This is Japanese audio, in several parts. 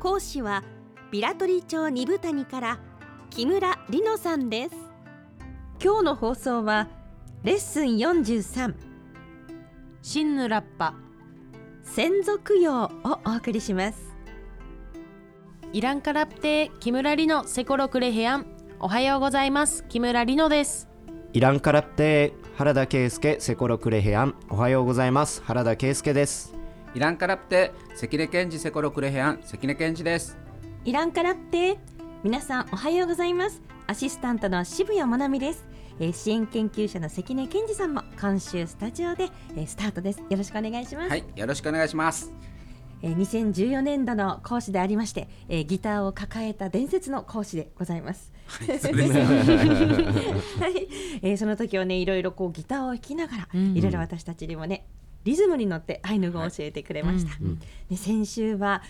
講師はビラトリ町二部谷から木村里乃さんです。今日の放送はレッスン43シンヌラッパ先祖供養をお送りします。イランカラプテ木村里乃セコロクレヘアンおはようございます。木村里乃です。イランカラプテ原田圭介セコロクレヘアンおはようございます。原田圭介ですイランカラプテ関根健二セコロクレヘアン関根健二です。イランカラプテ皆さんおはようございます。アシスタントの渋谷まなみです、えー支援研究者の関根健二さんも今週スタジオで、えースタートです。よろしくお願いします、はいよろしくお願いします。えー2014年度の講師でありまして、えーギターを抱えた伝説の講師でございます。はい。そ えーその時はねいろいろこうギターを弾きながら、うん。いろいろ私たちにもねリズムに乗ってアイヌ語を教えてくれました。うんで先週は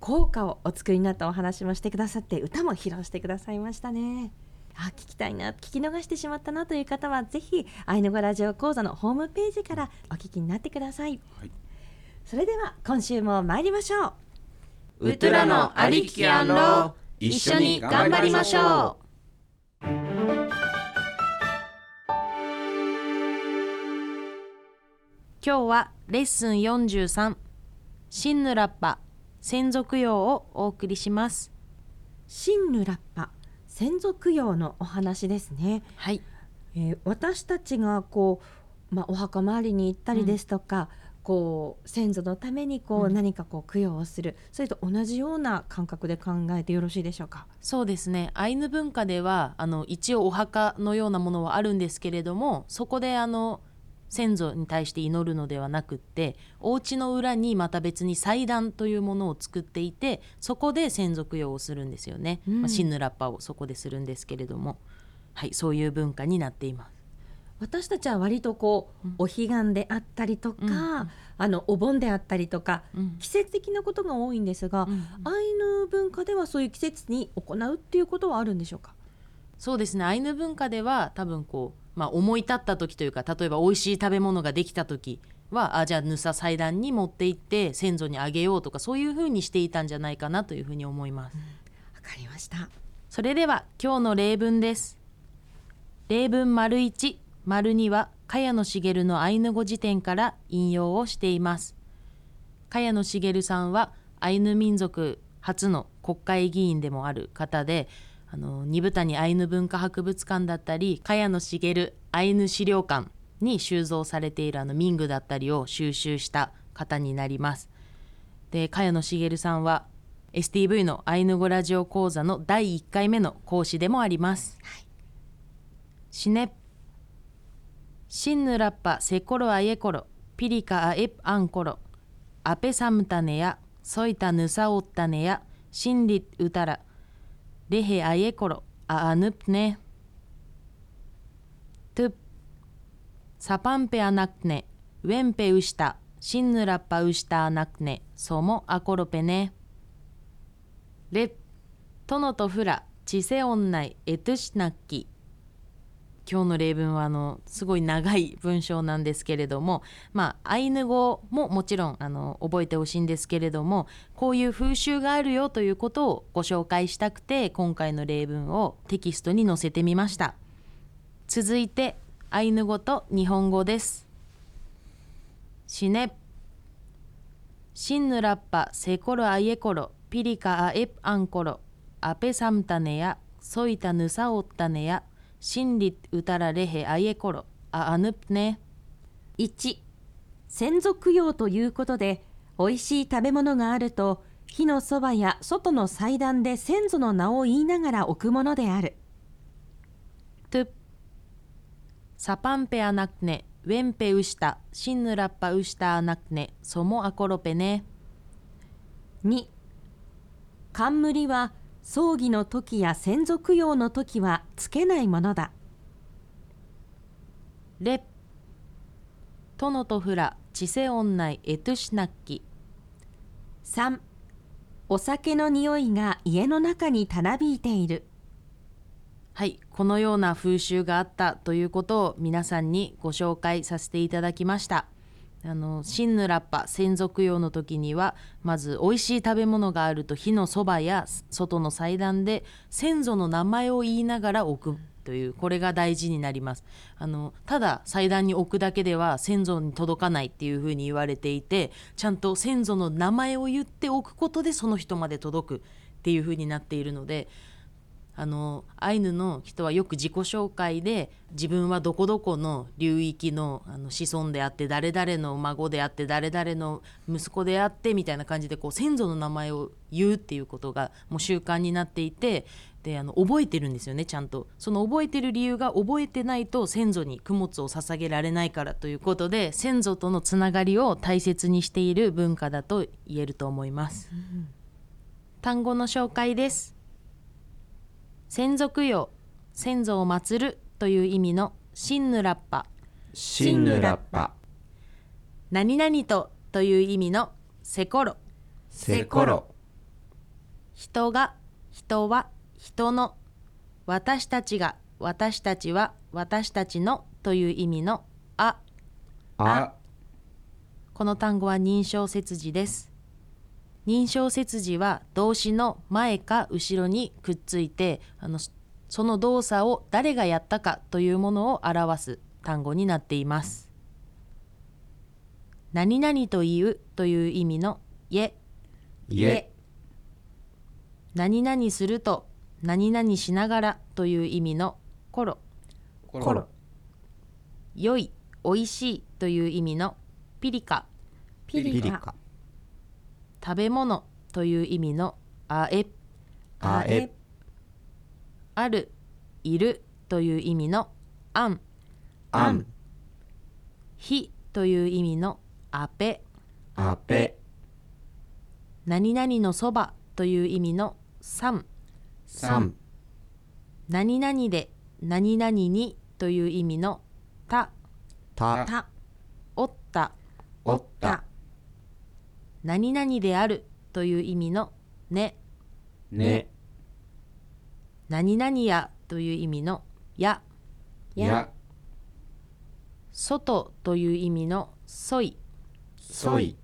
効果をお作りになったお話もしてくださって歌も披露してくださいましたね。あ聞きたいな聞き逃してしまったなという方はぜひアイヌ語ラジオ講座のホームページからお聞きになってください。はいそれでは今週も参りましょう。ウトゥラのありききアンロー一緒に頑張りましょ今日はレッスン43シンヌラッパ先祖供養をお送りします。シンヌラッパ先祖供養のお話ですね、はい。えー私たちがこう、まあ、お墓参りに行ったりですとか、こう先祖のためにこう、うん。何かこう供養をする。それと同じような感覚で考えてよろしいでしょうか？そうですね。アイヌ文化ではあの一応お墓のようなものはあるんですけれどもそこであの先祖に対して祈るのではなくってお家の裏にまた別に祭壇というものを作っていてそこで先祖供養をするんですよね、うん。まあ、シンヌラッパをそこでするんですけれども。はいそういう文化になっています。私たちは割とこう、うん。お彼岸であったりとか、うん。あのお盆であったりとかうん。季節的なことが多いんですが、うん。アイヌ文化ではそういう季節に行うっていうことはあるんでしょうか？そうですね。アイヌ文化では多分こう、まあ、思い立った時というか例えば美味しい食べ物ができた時はあじゃあぬさ祭壇に持って行って先祖にあげようとかそういうふうにしていたんじゃないかなというふうに思います。わかりましたそれでは今日の例文です。例文丸1、丸2は茅野茂のアイヌ語辞典から引用をしています。茅野茂さんはアイヌ民族初の国会議員でもある方で、あの二部谷アイヌ文化博物館だったり、茅野茂アイヌ資料館に収蔵されているあの民具だったりを収集した方になります。で茅野茂さんは STV のアイヌ語ラジオ講座の第1回目の講師でもあります。シネシンヌラッパセコロアイエコロピリカアエプアンコロアペサムタネヤソイタヌサオッタネヤシンリウタラレヘアイエコロアアヌプネトゥサパンペアナクネウェンペウシタシンヌラッパウシタアナクネソモアコロペネレトノトフラチセオンナイエトゥシナッキ今日の例文はあのすごい長い文章なんですけれどもまあアイヌ語ももちろんあの覚えてほしいんですけれどもこういう風習があるよということをご紹介したくて今回の例文をテキストに載せてみました。続いてアイヌ語と日本語です。シネシンヌラッパセコロアイエコロピリカアエプアンコロ。アペサムタネヤソイタヌサオッタネヤシンリウタラレヘアイエコロアアヌプネ1先祖供養ということで美味しい食べ物があると火のそばや外の祭壇で先祖の名を言いながら置くものである。トゥサパンペアナクネウェンペウシタシンヌラッパウシタアナクネソモアコロペネ2冠は葬儀の時や先祖供養の時はつけないものだ。レ殿とフラチセオンナイエトゥシナッキ3お酒の匂いが家の中にたなびいている。はいこのような風習があったということを皆さんにご紹介させていただきましたあの新ヌラッパ先祖供養の時にはまず美味しい食べ物があると火のそばや外の祭壇で先祖の名前を言いながら置くというこれが大事になります。あのただ祭壇に置くだけでは先祖に届かないっていうふうに言われていてちゃんと先祖の名前を言っておくことでその人まで届くっていうふうになっているのであのアイヌの人はよく自己紹介で自分はどこどこの流域のあの子孫であって誰々の孫であって誰々の息子であってみたいな感じでこう先祖の名前を言うっていうことがもう習慣になっていてであの覚えてるんですよねちゃんと。その覚えてる理由が覚えてないと先祖に供物を捧げられないからということで先祖とのつながりを大切にしている文化だと言えると思います、単語の紹介です先祖供養先祖を祀るという意味のシンヌラッパ。シンヌラッパ。何々とという意味のセコロセコロ人が人は人の。私たちが私たちは私たちのという意味のあ。あ。この単語は認証切字です認証切字は動詞の前か後ろにくっついてあのその動作を誰がやったかというものを表す単語になっています。何々と言うという意味の ye 家何々すると何々しながらという意味のコロココロ良い美味しいという意味のピリカピピリカ食べ物という意味のあえあえ。あるいるという意味のあん。あん。ひという意味のあぺ。あぺ。何々のそばという意味のさん。さん。何々で何々にという意味のた。た。た。おった。おった何々であるという意味のね。ね。何々やという意味のや。や。外という意味のそい。そい。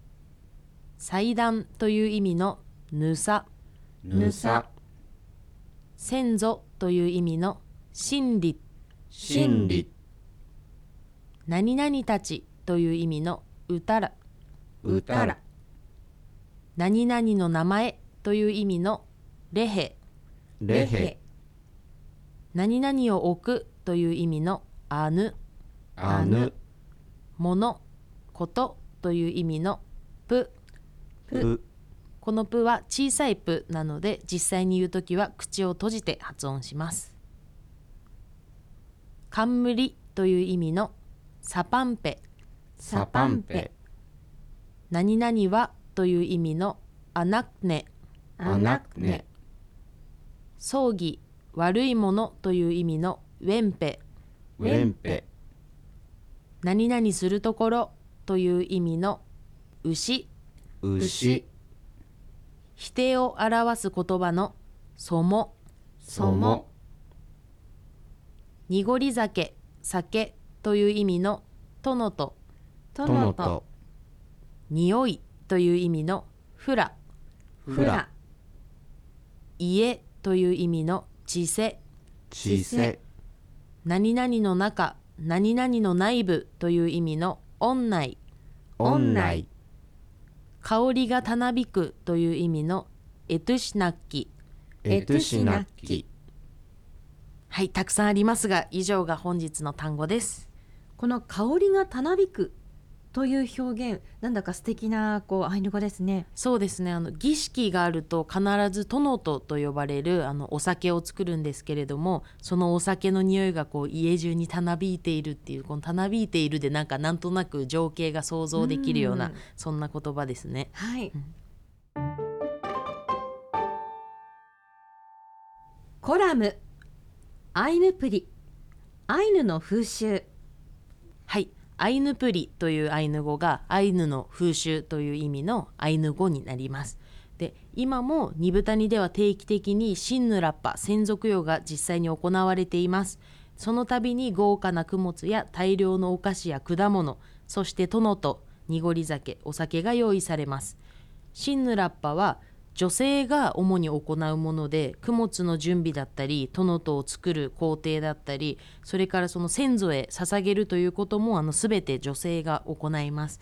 祭壇という意味のぬさ。ぬさ。先祖という意味の真理。真理。何々たちという意味のうたら。うたら何々の名前という意味のレヘ。レヘ。何々を置くという意味のあぬ。あぬ。ものことという意味のぷ。ぷ。このぷは小さいぷなので実際に言うときは口を閉じて発音します。冠という意味のサパンペ。サパンペ。何々はという意味のアナクネ。アナクネ。葬儀悪いものという意味のウェンペ。ウェンペ。何々するところという意味の牛。牛。否定を表す言葉のそも。そも。濁り酒酒という意味の殿と。殿と。匂いという意味のフラ。フラ。家という意味の地勢ちせ何々の中何々の内部という意味の音内。音内。香りがたなびくという意味のエトゥシナッキ。エトゥシナッキ。はいたくさんありますが以上が本日の単語です。この香りがたなびくという表現なんだか素敵なこうアイヌ語ですね。そうですね。あの儀式があると必ずトノトと呼ばれるあのお酒を作るんですけれどもそのお酒の匂いがこう家中にたなびいているっていうこのたなびいているでなんかなんとなく情景が想像できるよううなん。そんな言葉ですね。はい、コラム。アイヌプリ。アイヌの風習。はいアイヌプリというアイヌ語がアイヌの風習という意味のアイヌ語になります。で今も二部谷では定期的にシンヌラッパ専属用が実際に行われています。その度に豪華な供物や大量のお菓子や果物そして殿と濁り酒お酒が用意されます。シンヌラッパは女性が主に行うもので供物の準備だったり殿とを作る工程だったりそれからその先祖へ捧げるということもあの全て女性が行います。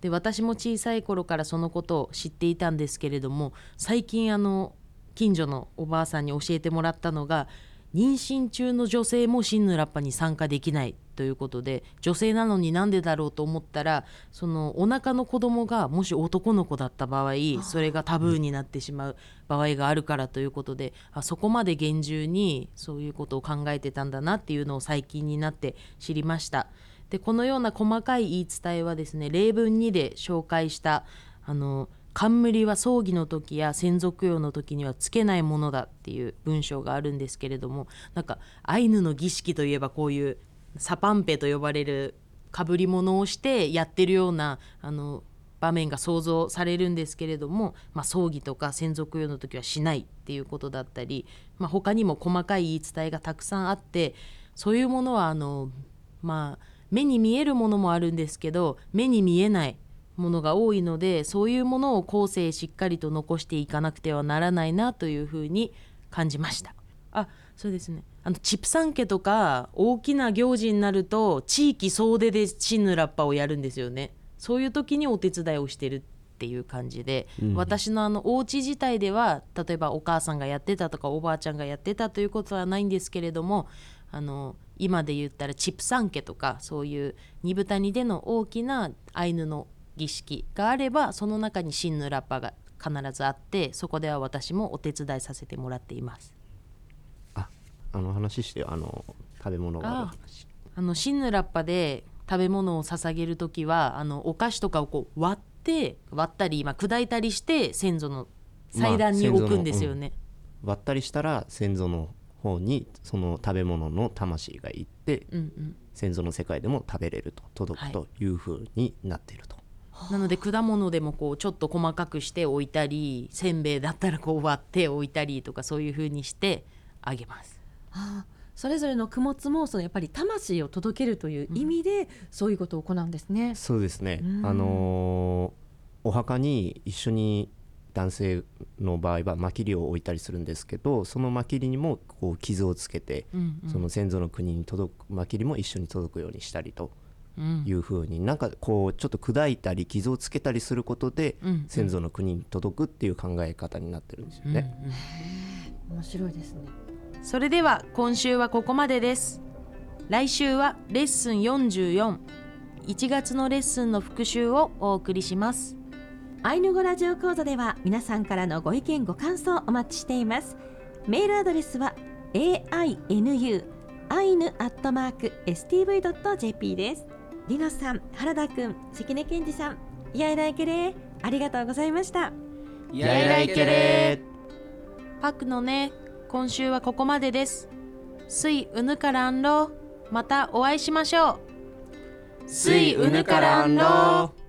で私も小さい頃からそのことを知っていたんですけれども最近あの近所のおばあさんに教えてもらったのが妊娠中の女性もシンヌラッパに参加できない。ということで女性なのになんでだろうと思ったらそのお腹の子供がもし男の子だった場合それがタブーになってしまう場合があるからということであそこまで厳重にそういうことを考えてたんだなっていうのを最近になって知りました。でこのような細かい言い伝えはですね例文2で紹介したあの冠は葬儀の時や先祖供養の時にはつけないものだっていう文章があるんですけれどもなんかアイヌの儀式といえばこういうサパンペと呼ばれるかぶり物をしてやってるようなあの場面が想像されるんですけれども、まあ、葬儀とか先祖供養の時はしないっていうことだったり、まあ、他にも細かい言い伝えがたくさんあってそういうものはあのまあ目に見えるものもあるんですけど目に見えないものが多いのでそういうものを後世しっかりと残していかなくてはならないなというふうに感じました。あそうですね。あのチプサン家とか大きな行事になると地域総出でシヌラッパをやるんですよね。そういう時にお手伝いをしてるっていう感じで、うん。私のあのお家自体では例えばお母さんがやってたとかおばあちゃんがやってたということはないんですけれどもあの今で言ったらチプサン家とかそういう二部谷での大きなアイヌの儀式があればその中にシンヌラッパが必ずあってそこでは私もお手伝いさせてもらっています。ああの話してよあの食べ物がある話。あのシンヌラッパで食べ物を捧げる時はあのお菓子とかをこう割って割ったり、まあ、砕いたりして先祖の祭壇にまあ置くんですよね。割ったりしたら先祖の方にその食べ物の魂が行ってうんうん。先祖の世界でも食べれると届くとい。うふうになっていると、なので果物でもこうちょっと細かくして置いたりせんべいだったらこう割って置いたりとかそういう風にしてあげます。ああそれぞれの供物もそのやっぱり魂を届けるという意味で、そういうことを行うんですね。そうですね。うん。あのーお墓に一緒に男性の場合はマキリを置いたりするんですけどそのマキリにもこう傷をつけて、うんうん。その先祖の国に届くマキリも一緒に届くようにしたりとうん。いうふうになんかこうちょっと砕いたり傷をつけたりすることでうん先祖の国に届くっていう考え方になってるんですよね。面白いですね。それでは今週はここまでです。来週はレッスン44 1月のレッスンの復習をお送りします。アイヌ語ラジオ講座では皆さんからのご意見ご感想お待ちしています。メールアドレスは ainu アイヌアットマーク stv.jp です。リノさん原田くん関根健二さんやいらいけれ。ありがとうございました。やいらいけれ。パクのね、今週はここまでです。スイウヌカランロー、またお会いしましょう。スイウヌカランロー